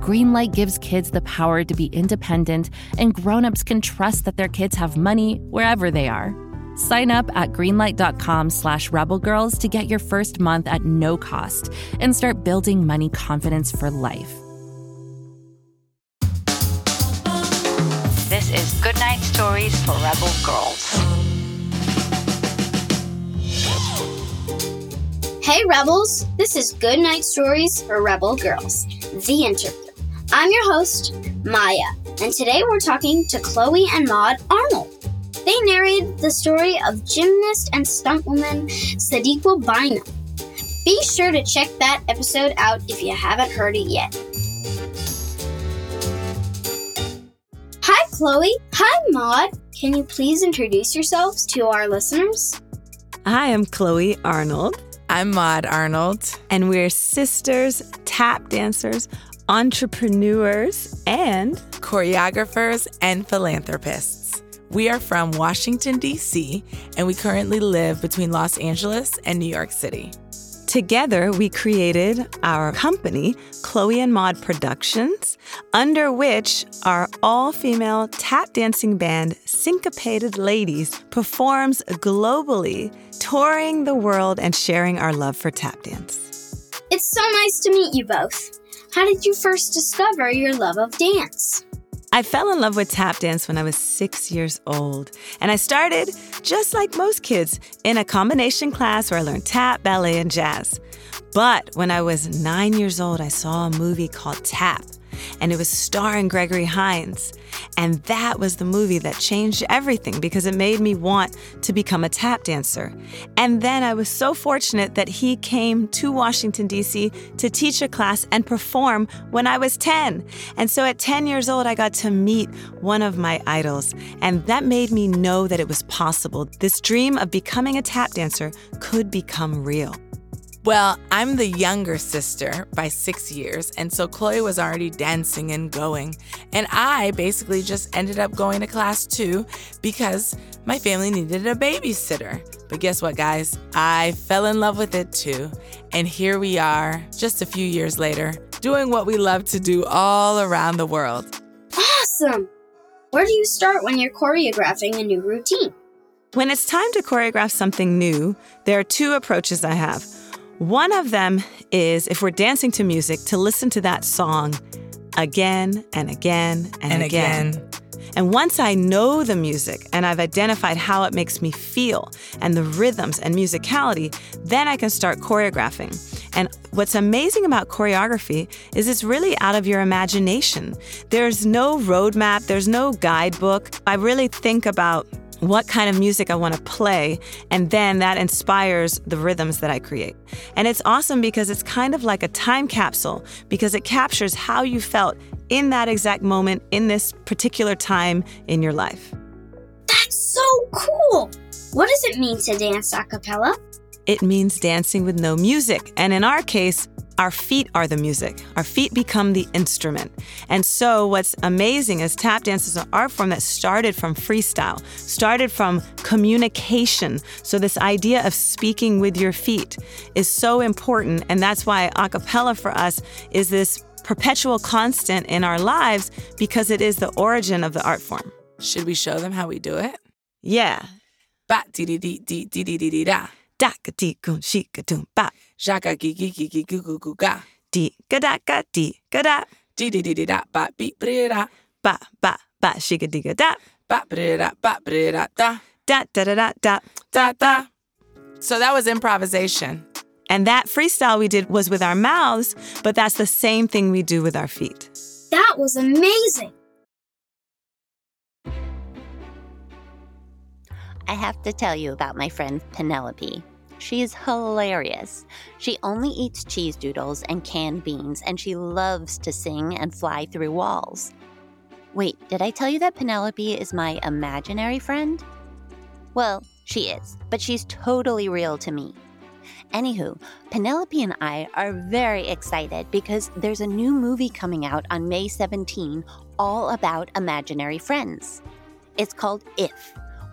Greenlight gives kids the power to be independent, and grown-ups can trust that their kids have money wherever they are. Sign up at greenlight.com slash rebelgirls to get your first month at no cost and start building money confidence for life. This is Goodnight Stories for Rebel Girls. Hey Rebels, this is Goodnight Stories for Rebel Girls, the interview. I'm your host, Maya, and today we're talking to Chloe and Maud Arnold. They narrated the story of gymnast and stuntwoman Sadiqua Bynum. Be sure to check that episode out if you haven't heard it yet. Hi, Chloe. Hi, Maud. Can you please introduce yourselves to our listeners? Hi, I'm Chloe Arnold. I'm Maud Arnold. And we're sisters, tap dancers, entrepreneurs, and choreographers and philanthropists. We are from Washington, D.C., and we currently live between Los Angeles and New York City. Together, we created our company, Chloe and Maud Productions, under which our all female tap dancing band, Syncopated Ladies, performs globally, touring the world and sharing our love for tap dance. It's so nice to meet you both. How did you first discover your love of dance? I fell in love with tap dance when I was six years old. And I started, just like most kids, in a combination class where I learned tap, ballet, and jazz. But when I was nine years old, I saw a movie called Tap and it was starring Gregory Hines. And that was the movie that changed everything because it made me want to become a tap dancer. And then I was so fortunate that he came to Washington, D.C. to teach a class and perform when I was 10. And so at 10 years old, I got to meet one of my idols. And that made me know that it was possible. This dream of becoming a tap dancer could become real. Well, I'm the younger sister by six years, and so Chloe was already dancing and going. And I basically just ended up going to class too because my family needed a babysitter. But guess what, guys? I fell in love with it too. And here we are, just a few years later, doing what we love to do all around the world. Awesome! Where do you start when you're choreographing a new routine? When it's time to choreograph something new, there are two approaches I have. One of them is if we're dancing to music, to listen to that song again and again and, and again. again. And once I know the music and I've identified how it makes me feel and the rhythms and musicality, then I can start choreographing. And what's amazing about choreography is it's really out of your imagination. There's no roadmap, there's no guidebook. I really think about what kind of music I want to play, and then that inspires the rhythms that I create. And it's awesome because it's kind of like a time capsule because it captures how you felt in that exact moment in this particular time in your life. That's so cool! What does it mean to dance a cappella? It means dancing with no music, and in our case, our feet are the music. Our feet become the instrument. And so, what's amazing is tap dance is an art form that started from freestyle, started from communication. So, this idea of speaking with your feet is so important. And that's why a cappella for us is this perpetual constant in our lives because it is the origin of the art form. Should we show them how we do it? Yeah. Ba dee dee dee dee dee dee dee da. Da ka dee goon she ka doon ba. Jaka gi gi gi gi gu gu gu ga. Dee ga da ga dee ga da. Dee dee dee dee da ba beep bre da. Ba ba ba she ga dee ga da. Ba bre da ba bre da da. Da da da da da. Da da. So that was improvisation. And that freestyle we did was with our mouths, but that's the same thing we do with our feet. That was amazing! I have to tell you about my friend Penelope. She's hilarious. She only eats cheese doodles and canned beans, and she loves to sing and fly through walls. Wait, did I tell you that Penelope is my imaginary friend? Well, she is, but she's totally real to me. Anywho, Penelope and I are very excited because there's a new movie coming out on May 17 all about imaginary friends. It's called IF,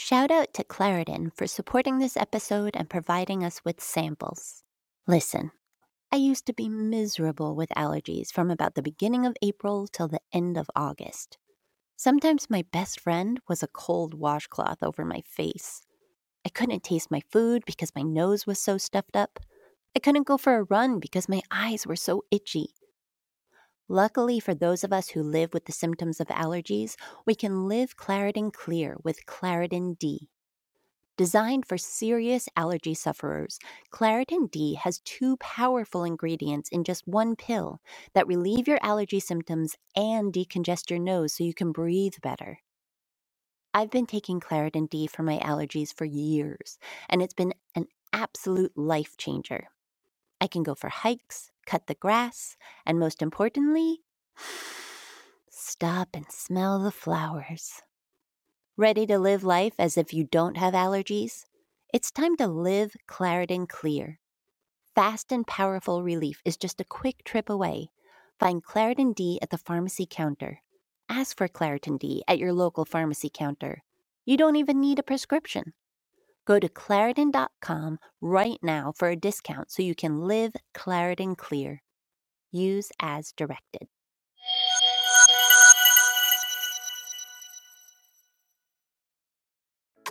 Shout out to Claritin for supporting this episode and providing us with samples. Listen, I used to be miserable with allergies from about the beginning of April till the end of August. Sometimes my best friend was a cold washcloth over my face. I couldn't taste my food because my nose was so stuffed up. I couldn't go for a run because my eyes were so itchy. Luckily for those of us who live with the symptoms of allergies, we can live Claritin Clear with Claritin D. Designed for serious allergy sufferers, Claritin D has two powerful ingredients in just one pill that relieve your allergy symptoms and decongest your nose so you can breathe better. I've been taking Claritin D for my allergies for years, and it's been an absolute life changer. I can go for hikes, cut the grass, and most importantly, stop and smell the flowers. Ready to live life as if you don't have allergies? It's time to live Claritin Clear. Fast and powerful relief is just a quick trip away. Find Claritin D at the pharmacy counter. Ask for Claritin D at your local pharmacy counter. You don't even need a prescription. Go to Claritin.com right now for a discount so you can live Claritin Clear. Use as directed.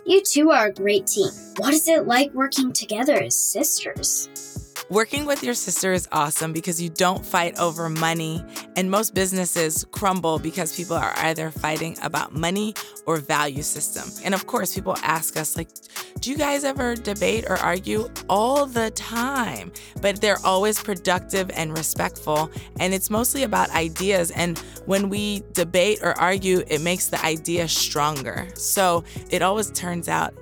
You two are a great team. What is it like working together as sisters? Working with your sister is awesome because you don't fight over money, and most businesses crumble because people are either fighting about money or value system. And of course, people ask us like, "Do you guys ever debate or argue?" All the time, but they're always productive and respectful, and it's mostly about ideas. And when we debate or argue, it makes the idea stronger. So it always turns out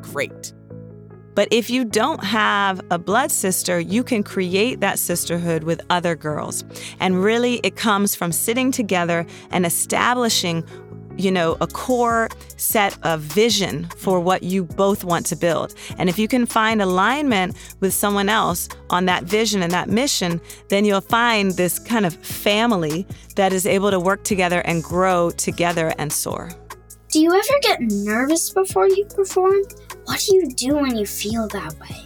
great. But if you don't have a blood sister, you can create that sisterhood with other girls. And really, it comes from sitting together and establishing you know, a core set of vision for what you both want to build. And if you can find alignment with someone else on that vision and that mission, then you'll find this kind of family that is able to work together and grow together and soar. Do you ever get nervous before you perform? What do you do when you feel that way?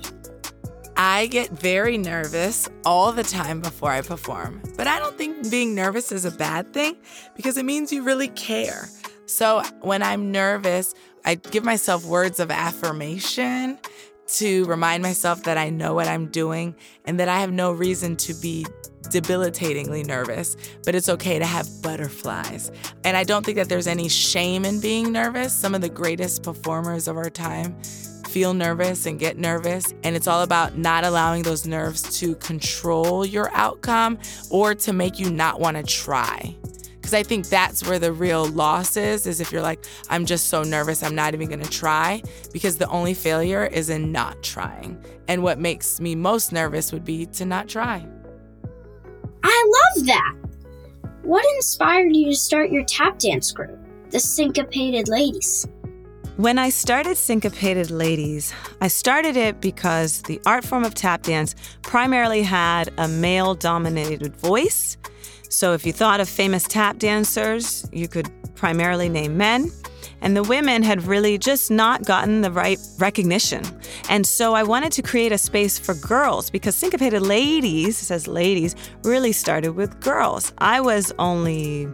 I get very nervous all the time before I perform, but I don't think being nervous is a bad thing because it means you really care. So when I'm nervous, I give myself words of affirmation to remind myself that I know what I'm doing and that I have no reason to be debilitatingly nervous, but it's okay to have butterflies. And I don't think that there's any shame in being nervous. Some of the greatest performers of our time feel nervous and get nervous. And it's all about not allowing those nerves to control your outcome or to make you not want to try. Because I think that's where the real loss is is if you're like I'm just so nervous I'm not even going to try because the only failure is in not trying. And what makes me most nervous would be to not try. I love that. What inspired you to start your tap dance group, the Syncopated Ladies? When I started Syncopated Ladies, I started it because the art form of tap dance primarily had a male dominated voice. So if you thought of famous tap dancers, you could primarily name men. And the women had really just not gotten the right recognition. And so I wanted to create a space for girls because Syncopated Ladies, says ladies, really started with girls. I was only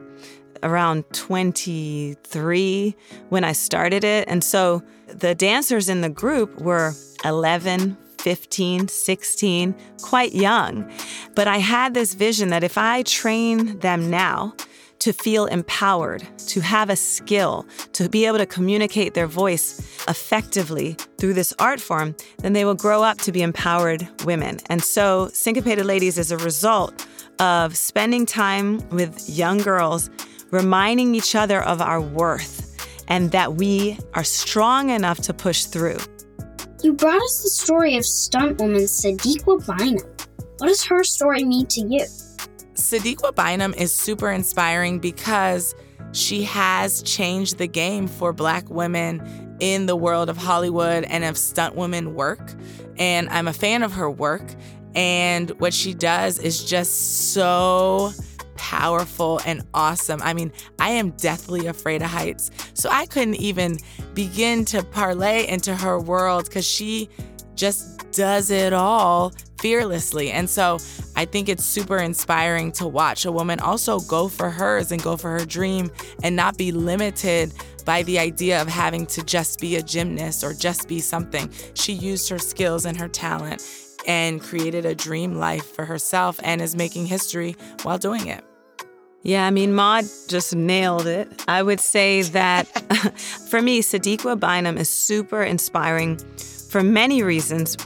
around 23 when I started it. And so the dancers in the group were 11, 15, 16, quite young. But I had this vision that if I train them now, to feel empowered, to have a skill, to be able to communicate their voice effectively through this art form, then they will grow up to be empowered women. And so, Syncopated Ladies is a result of spending time with young girls reminding each other of our worth and that we are strong enough to push through. You brought us the story of stuntwoman Sadiqua Bynum. What does her story mean to you? Sadiqua Bynum is super inspiring because she has changed the game for Black women in the world of Hollywood and of stuntwoman work. And I'm a fan of her work. And what she does is just so powerful and awesome. I mean, I am deathly afraid of heights. So I couldn't even begin to parlay into her world because she just does it all fearlessly. And so I think it's super inspiring to watch a woman also go for hers and go for her dream and not be limited by the idea of having to just be a gymnast or just be something. She used her skills and her talent and created a dream life for herself and is making history while doing it. Yeah, I mean, Maud just nailed it. I would say that for me, Sadiqua Bynum is super inspiring for many reasons.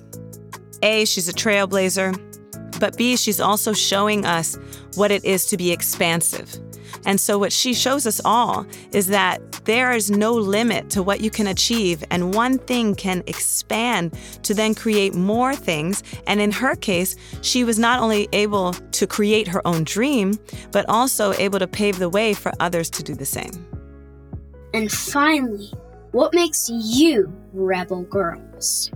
A, she's a trailblazer, but B, she's also showing us what it is to be expansive. And so, what she shows us all is that there is no limit to what you can achieve, and one thing can expand to then create more things. And in her case, she was not only able to create her own dream, but also able to pave the way for others to do the same. And finally, what makes you rebel girls?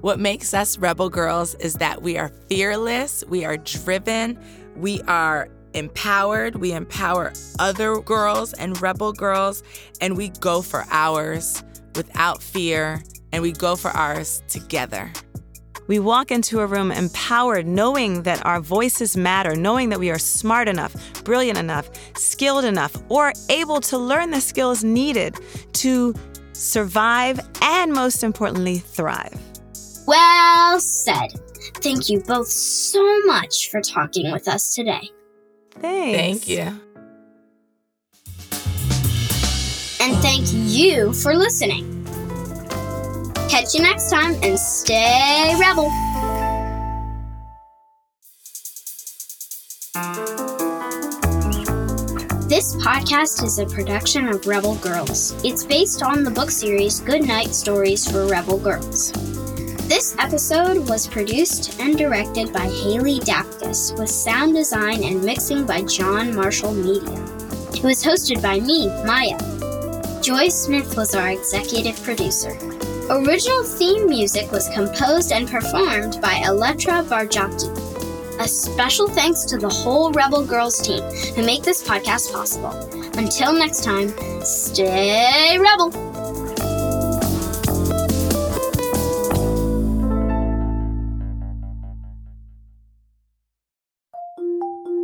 What makes us rebel girls is that we are fearless, we are driven, we are empowered. We empower other girls and rebel girls, and we go for ours without fear, and we go for ours together. We walk into a room empowered, knowing that our voices matter, knowing that we are smart enough, brilliant enough, skilled enough, or able to learn the skills needed to survive and, most importantly, thrive. Well said. Thank you both so much for talking with us today. Thanks. Thank you. And thank you for listening. Catch you next time and stay rebel. This podcast is a production of Rebel Girls. It's based on the book series Good Night Stories for Rebel Girls. This episode was produced and directed by Haley Dapkus, with sound design and mixing by John Marshall Media. It was hosted by me, Maya. Joy Smith was our executive producer. Original theme music was composed and performed by Elettra Bargiacchi. A special thanks to the whole Rebel Girls team who make this podcast possible. Until next time, stay rebel!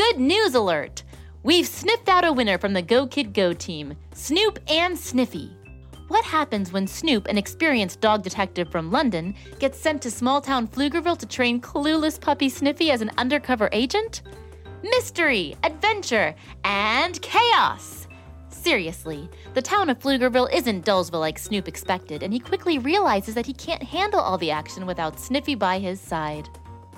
Good news alert! We've sniffed out a winner from the Go Kid Go team Snoop and Sniffy. What happens when Snoop, an experienced dog detective from London, gets sent to small town Pflugerville to train clueless puppy Sniffy as an undercover agent? Mystery, adventure, and chaos! Seriously, the town of Pflugerville isn't Dullsville like Snoop expected, and he quickly realizes that he can't handle all the action without Sniffy by his side.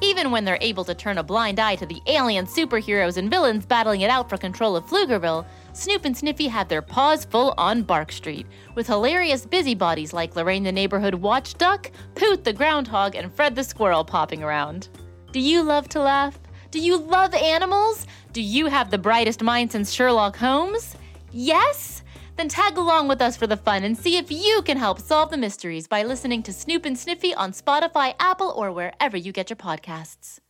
Even when they're able to turn a blind eye to the alien superheroes and villains battling it out for control of Pflugerville, Snoop and Sniffy have their paws full on Bark Street, with hilarious busybodies like Lorraine the neighborhood watch duck, Poot the groundhog, and Fred the squirrel popping around. Do you love to laugh? Do you love animals? Do you have the brightest mind since Sherlock Holmes? Yes? Then tag along with us for the fun and see if you can help solve the mysteries by listening to Snoop and Sniffy on Spotify, Apple, or wherever you get your podcasts.